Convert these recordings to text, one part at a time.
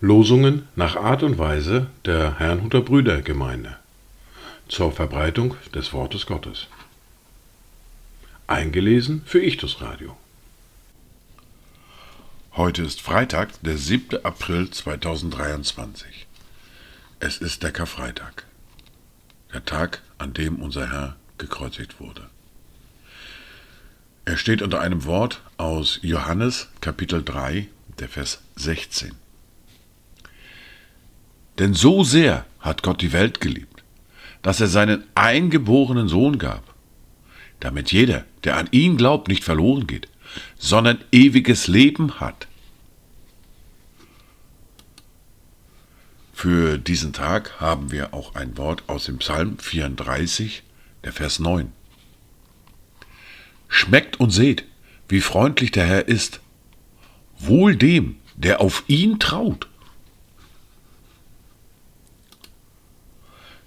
Losungen nach Art und Weise der Herrnhuter Brüdergemeinde zur Verbreitung des Wortes Gottes. Eingelesen für Ichtus Radio. Heute ist Freitag, der 7. April 2023. Es ist der Karfreitag, der Tag, an dem unser Herr gekreuzigt wurde. Er steht unter einem Wort aus Johannes Kapitel 3, der Vers 16. Denn so sehr hat Gott die Welt geliebt, dass er seinen eingeborenen Sohn gab, damit jeder, der an ihn glaubt, nicht verloren geht, sondern ewiges Leben hat. Für diesen Tag haben wir auch ein Wort aus dem Psalm 34, der Vers 9. Schmeckt und seht, wie freundlich der Herr ist. Wohl dem, der auf ihn traut.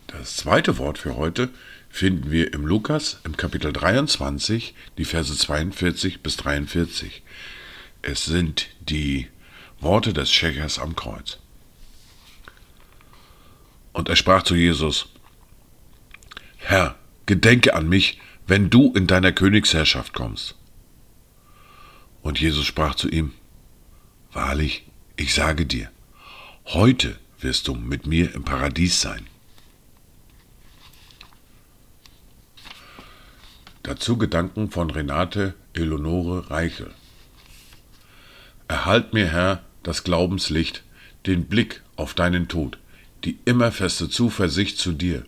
Das zweite Wort für heute finden wir im Lukas im Kapitel 23, die Verse 42 bis 43. Es sind die Worte des Schächers am Kreuz. Und er sprach zu Jesus, Herr, gedenke an mich, wenn du in deiner Königsherrschaft kommst. Und Jesus sprach zu ihm, Wahrlich, ich sage dir, heute wirst du mit mir im Paradies sein. Dazu Gedanken von Renate Eleonore Reichel. Erhalt mir, Herr, das Glaubenslicht, den Blick auf deinen Tod, die immer feste Zuversicht zu dir,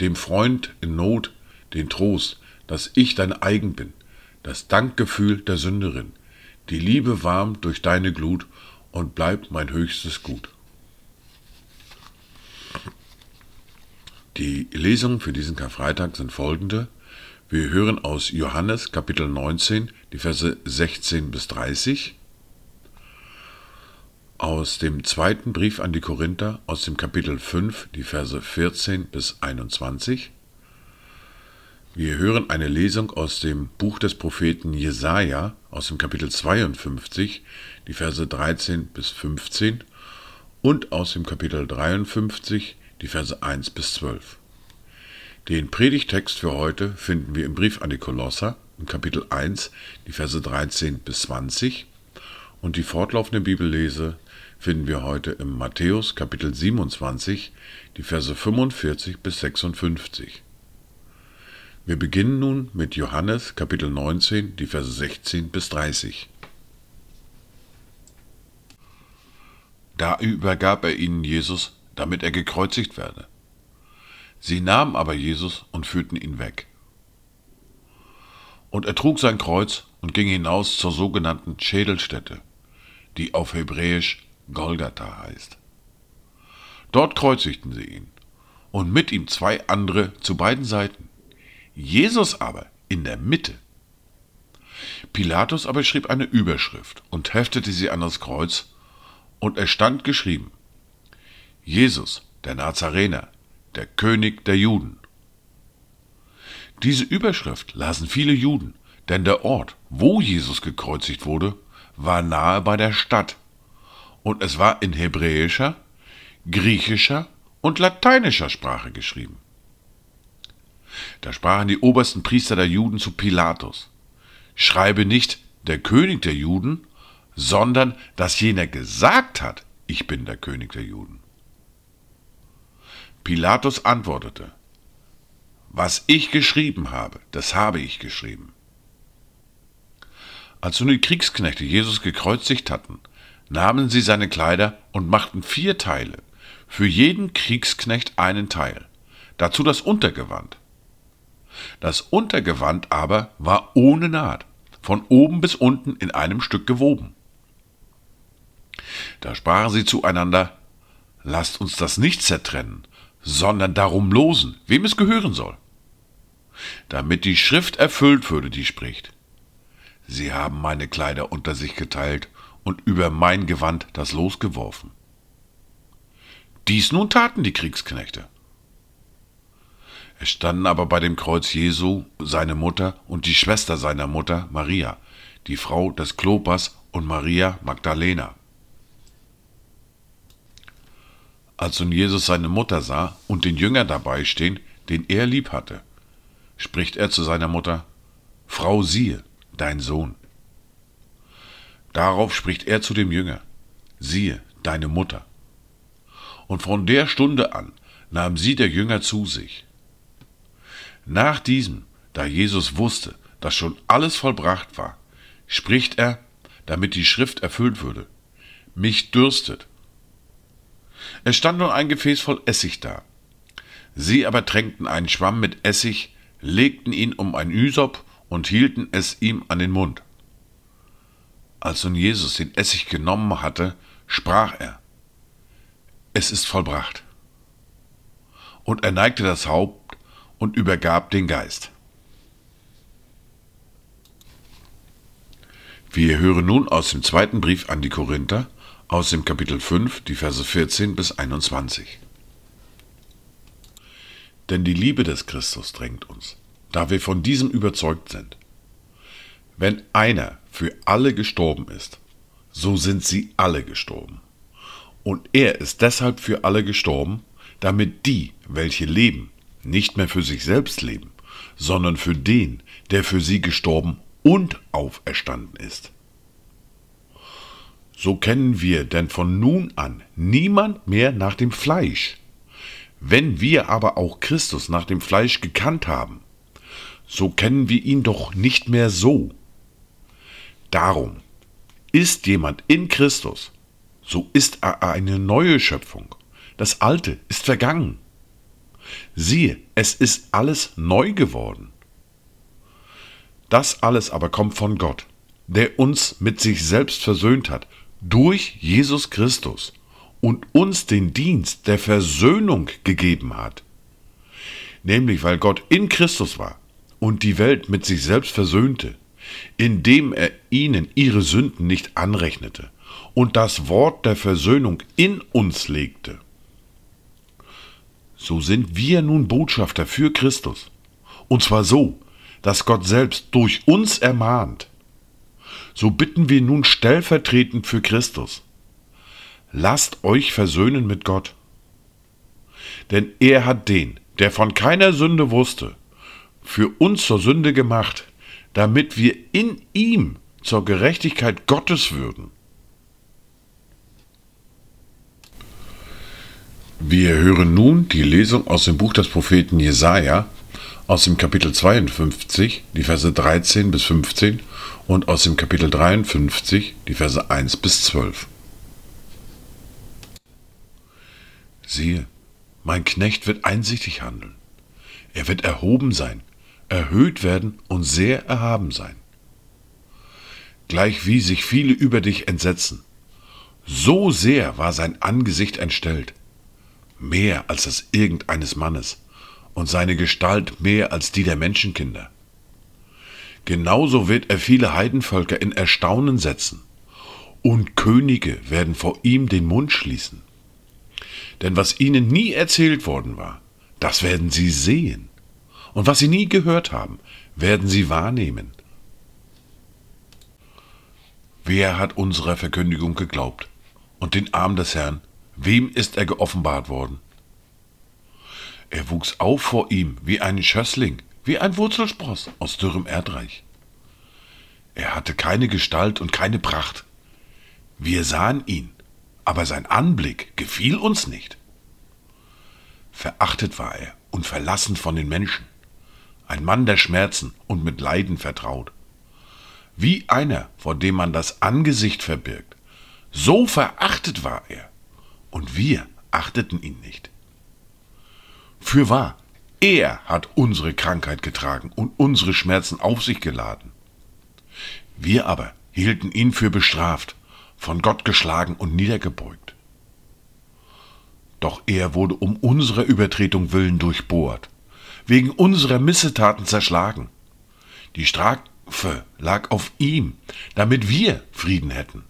dem Freund in Not, den Trost, dass ich dein eigen bin, das Dankgefühl der Sünderin, die Liebe warm durch deine Glut und bleibt mein höchstes Gut. Die Lesungen für diesen Karfreitag sind folgende. Wir hören aus Johannes Kapitel 19 die Verse 16 bis 30, aus dem zweiten Brief an die Korinther aus dem Kapitel 5 die Verse 14 bis 21. Wir hören eine Lesung aus dem Buch des Propheten Jesaja aus dem Kapitel 52 die Verse 13 bis 15 und aus dem Kapitel 53 die Verse 1 bis 12. Den Predigtext für heute finden wir im Brief an die Kolosser in Kapitel 1, die Verse 13 bis 20 und die fortlaufende Bibellese finden wir heute im Matthäus Kapitel 27, die Verse 45 bis 56. Wir beginnen nun mit Johannes Kapitel 19, die Verse 16 bis 30. Da übergab er ihnen Jesus, damit er gekreuzigt werde. Sie nahmen aber Jesus und führten ihn weg. Und er trug sein Kreuz und ging hinaus zur sogenannten Schädelstätte, die auf Hebräisch Golgatha heißt. Dort kreuzigten sie ihn und mit ihm zwei andere zu beiden Seiten, Jesus aber in der Mitte. Pilatus aber schrieb eine Überschrift und heftete sie an das Kreuz, und es stand geschrieben, Jesus, der Nazarener, der König der Juden. Diese Überschrift lasen viele Juden, denn der Ort, wo Jesus gekreuzigt wurde, war nahe bei der Stadt, und es war in hebräischer, griechischer und lateinischer Sprache geschrieben. Da sprachen die obersten Priester der Juden zu Pilatus, schreibe nicht der König der Juden, sondern dass jener gesagt hat, ich bin der König der Juden. Pilatus antwortete, Was ich geschrieben habe, das habe ich geschrieben. Als nun die Kriegsknechte Jesus gekreuzigt hatten, nahmen sie seine Kleider und machten vier Teile, für jeden Kriegsknecht einen Teil, dazu das Untergewand. Das Untergewand aber war ohne Naht, von oben bis unten in einem Stück gewoben. Da sprachen sie zueinander, Lasst uns das nicht zertrennen, sondern darum losen, wem es gehören soll. Damit die Schrift erfüllt würde, die spricht. Sie haben meine Kleider unter sich geteilt und über mein Gewand das Los geworfen. Dies nun taten die Kriegsknechte. Es standen aber bei dem Kreuz Jesu seine Mutter und die Schwester seiner Mutter Maria, die Frau des Klopas und Maria Magdalena. Als nun Jesus seine Mutter sah und den Jünger dabei stehen, den er lieb hatte, spricht er zu seiner Mutter, Frau siehe, dein Sohn. Darauf spricht er zu dem Jünger, siehe, deine Mutter. Und von der Stunde an nahm sie der Jünger zu sich. Nach diesem, da Jesus wusste, dass schon alles vollbracht war, spricht er, damit die Schrift erfüllt würde, mich dürstet. Es stand nun ein Gefäß voll Essig da. Sie aber tränkten einen Schwamm mit Essig, legten ihn um ein Ysop und hielten es ihm an den Mund. Als nun Jesus den Essig genommen hatte, sprach er, es ist vollbracht. Und er neigte das Haupt und übergab den Geist. Wir hören nun aus dem zweiten Brief an die Korinther, aus dem Kapitel 5, die Verse 14 bis 21. Denn die Liebe des Christus drängt uns, da wir von diesem überzeugt sind. Wenn einer für alle gestorben ist, so sind sie alle gestorben. Und er ist deshalb für alle gestorben, damit die, welche leben, nicht mehr für sich selbst leben, sondern für den, der für sie gestorben und auferstanden ist. So kennen wir denn von nun an niemand mehr nach dem Fleisch. Wenn wir aber auch Christus nach dem Fleisch gekannt haben, so kennen wir ihn doch nicht mehr so. Darum, ist jemand in Christus, so ist er eine neue Schöpfung. Das Alte ist vergangen. Siehe, es ist alles neu geworden. Das alles aber kommt von Gott, der uns mit sich selbst versöhnt hat, durch Jesus Christus und uns den Dienst der Versöhnung gegeben hat. Nämlich weil Gott in Christus war und die Welt mit sich selbst versöhnte, indem er ihnen ihre Sünden nicht anrechnete und das Wort der Versöhnung in uns legte. So sind wir nun Botschafter für Christus, und zwar so, dass Gott selbst durch uns ermahnt. So bitten wir nun stellvertretend für Christus. Lasst euch versöhnen mit Gott. Denn er hat den, der von keiner Sünde wusste, für uns zur Sünde gemacht, damit wir in ihm zur Gerechtigkeit Gottes würden. Wir hören nun die Lesung aus dem Buch des Propheten Jesaja, aus dem Kapitel 52, die Verse 13 bis 15 und aus dem Kapitel 53, die Verse 1 bis 12. Siehe, mein Knecht wird einsichtig handeln. Er wird erhoben sein erhöht werden und sehr erhaben sein. Gleichwie sich viele über dich entsetzen. So sehr war sein Angesicht entstellt, mehr als das irgendeines Mannes, und seine Gestalt mehr als die der Menschenkinder. Genauso wird er viele Heidenvölker in Erstaunen setzen, und Könige werden vor ihm den Mund schließen. Denn was ihnen nie erzählt worden war, das werden sie sehen und was sie nie gehört haben, werden sie wahrnehmen. Wer hat unserer Verkündigung geglaubt? Und den Arm des Herrn, wem ist er geoffenbart worden? Er wuchs auf vor ihm wie ein Schössling, wie ein Wurzelspross aus dürrem Erdreich. Er hatte keine Gestalt und keine Pracht. Wir sahen ihn, aber sein Anblick gefiel uns nicht. Verachtet war er und verlassen von den Menschen ein Mann der Schmerzen und mit Leiden vertraut. Wie einer, vor dem man das Angesicht verbirgt. So verachtet war er, und wir achteten ihn nicht. Fürwahr, er hat unsere Krankheit getragen und unsere Schmerzen auf sich geladen. Wir aber hielten ihn für bestraft, von Gott geschlagen und niedergebeugt. Doch er wurde um unserer Übertretung willen durchbohrt wegen unserer Missetaten zerschlagen. Die Strafe lag auf ihm, damit wir Frieden hätten.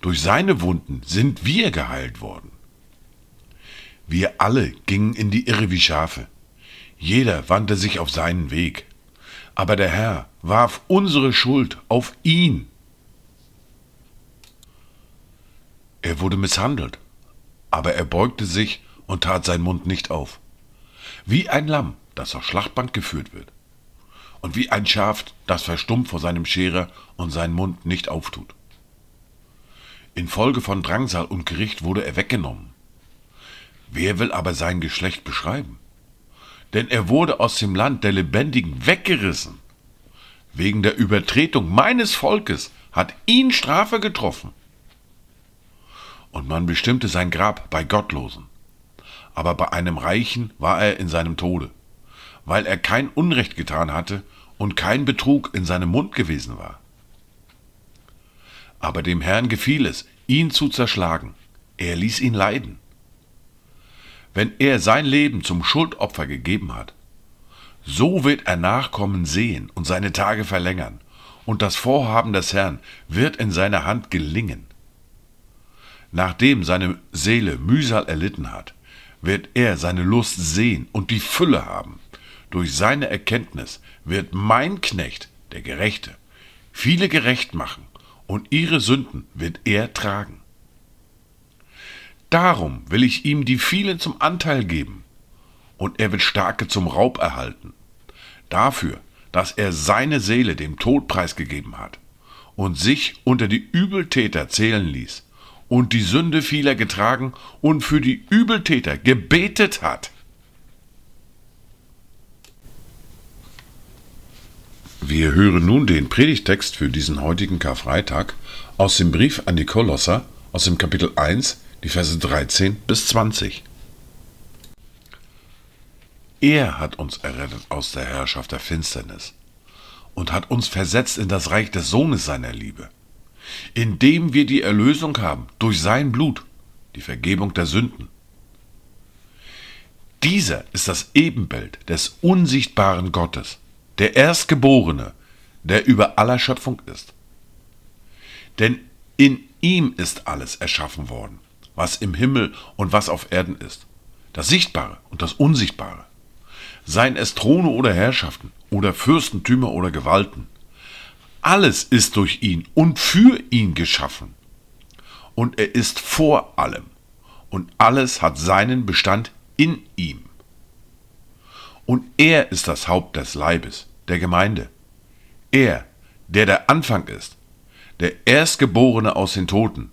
Durch seine Wunden sind wir geheilt worden. Wir alle gingen in die Irre wie Schafe. Jeder wandte sich auf seinen Weg. Aber der Herr warf unsere Schuld auf ihn. Er wurde misshandelt, aber er beugte sich und tat seinen Mund nicht auf. Wie ein Lamm, das zur Schlachtbank geführt wird. Und wie ein Schaf, das verstummt vor seinem Scherer und seinen Mund nicht auftut. Infolge von Drangsal und Gericht wurde er weggenommen. Wer will aber sein Geschlecht beschreiben? Denn er wurde aus dem Land der Lebendigen weggerissen. Wegen der Übertretung meines Volkes hat ihn Strafe getroffen. Und man bestimmte sein Grab bei Gottlosen. Aber bei einem Reichen war er in seinem Tode, weil er kein Unrecht getan hatte und kein Betrug in seinem Mund gewesen war. Aber dem Herrn gefiel es, ihn zu zerschlagen. Er ließ ihn leiden. Wenn er sein Leben zum Schuldopfer gegeben hat, so wird er Nachkommen sehen und seine Tage verlängern, und das Vorhaben des Herrn wird in seiner Hand gelingen. Nachdem seine Seele Mühsal erlitten hat, wird er seine Lust sehen und die Fülle haben. Durch seine Erkenntnis wird mein Knecht, der Gerechte, viele gerecht machen und ihre Sünden wird er tragen. Darum will ich ihm die vielen zum Anteil geben, und er wird Starke zum Raub erhalten. Dafür, dass er seine Seele dem Tod preisgegeben hat und sich unter die Übeltäter zählen ließ und die Sünde vieler getragen und für die Übeltäter gebetet hat. Wir hören nun den Predigtext für diesen heutigen Karfreitag aus dem Brief an die Kolosser aus dem Kapitel 1, die Verse 13 bis 20. Er hat uns errettet aus der Herrschaft der Finsternis und hat uns versetzt in das Reich des Sohnes seiner Liebe, indem wir die Erlösung haben durch sein Blut, die Vergebung der Sünden. Dieser ist das Ebenbild des unsichtbaren Gottes der Erstgeborene, der über aller Schöpfung ist. Denn in ihm ist alles erschaffen worden, was im Himmel und was auf Erden ist, das Sichtbare und das Unsichtbare. Seien es Throne oder Herrschaften oder Fürstentümer oder Gewalten. Alles ist durch ihn und für ihn geschaffen. Und er ist vor allem. Und alles hat seinen Bestand in ihm. Und er ist das Haupt des Leibes, der Gemeinde. Er, der der Anfang ist, der Erstgeborene aus den Toten,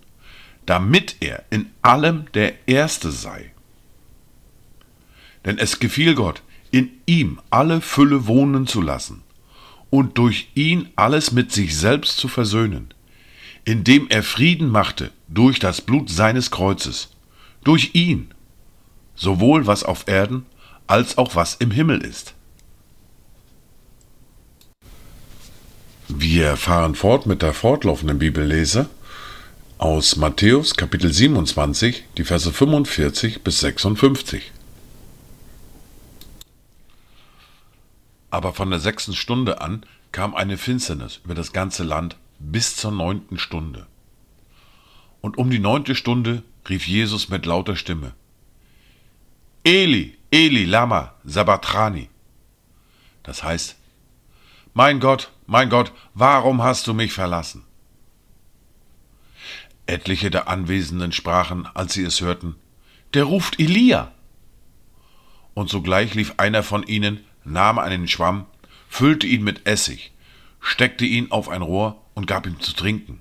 damit er in allem der Erste sei. Denn es gefiel Gott, in ihm alle Fülle wohnen zu lassen und durch ihn alles mit sich selbst zu versöhnen, indem er Frieden machte durch das Blut seines Kreuzes, durch ihn, sowohl was auf Erden als auch was im Himmel ist. Wir fahren fort mit der fortlaufenden Bibellese aus Matthäus Kapitel 27, die Verse 45 bis 56. Aber von der sechsten Stunde an kam eine Finsternis über das ganze Land bis zur neunten Stunde. Und um die neunte Stunde rief Jesus mit lauter Stimme, Eli, Eli, Lama, Sabatrani. Das heißt, mein Gott, mein Gott, warum hast du mich verlassen? Etliche der Anwesenden sprachen, als sie es hörten, der ruft Elia. Und sogleich lief einer von ihnen, nahm einen Schwamm, füllte ihn mit Essig, steckte ihn auf ein Rohr und gab ihm zu trinken.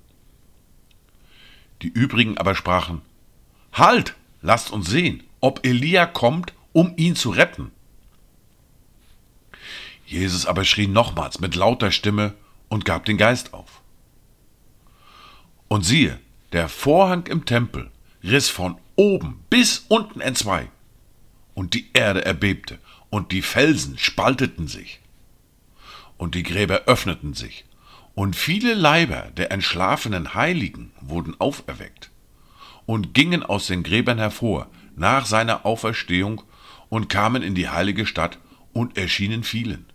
Die übrigen aber sprachen, Halt, lasst uns sehen, ob Elia kommt, um ihn zu retten. Jesus aber schrie nochmals mit lauter Stimme und gab den Geist auf. Und siehe, der Vorhang im Tempel riss von oben bis unten entzwei, und die Erde erbebte, und die Felsen spalteten sich, und die Gräber öffneten sich, und viele Leiber der entschlafenen Heiligen wurden auferweckt und gingen aus den Gräbern hervor nach seiner Auferstehung und kamen in die heilige Stadt und erschienen vielen.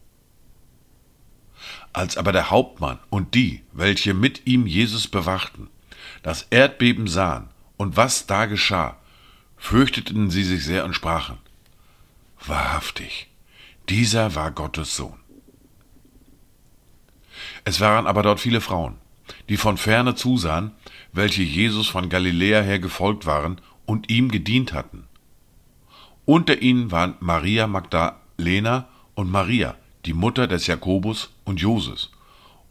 Als aber der Hauptmann und die, welche mit ihm Jesus bewachten, das Erdbeben sahen und was da geschah, fürchteten sie sich sehr und sprachen, Wahrhaftig, dieser war Gottes Sohn. Es waren aber dort viele Frauen, die von ferne zusahen, welche Jesus von Galiläa her gefolgt waren und ihm gedient hatten. Unter ihnen waren Maria Magdalena und Maria, die Mutter des Jakobus und Joses,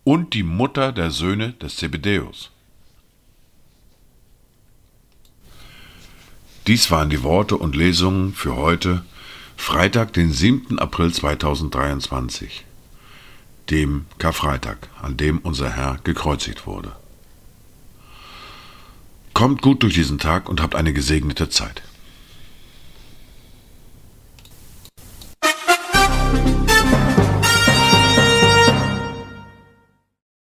und die Mutter der Söhne des Zebedäus. Dies waren die Worte und Lesungen für heute, Freitag, den 7. April 2023, dem Karfreitag, an dem unser Herr gekreuzigt wurde. Kommt gut durch diesen Tag und habt eine gesegnete Zeit.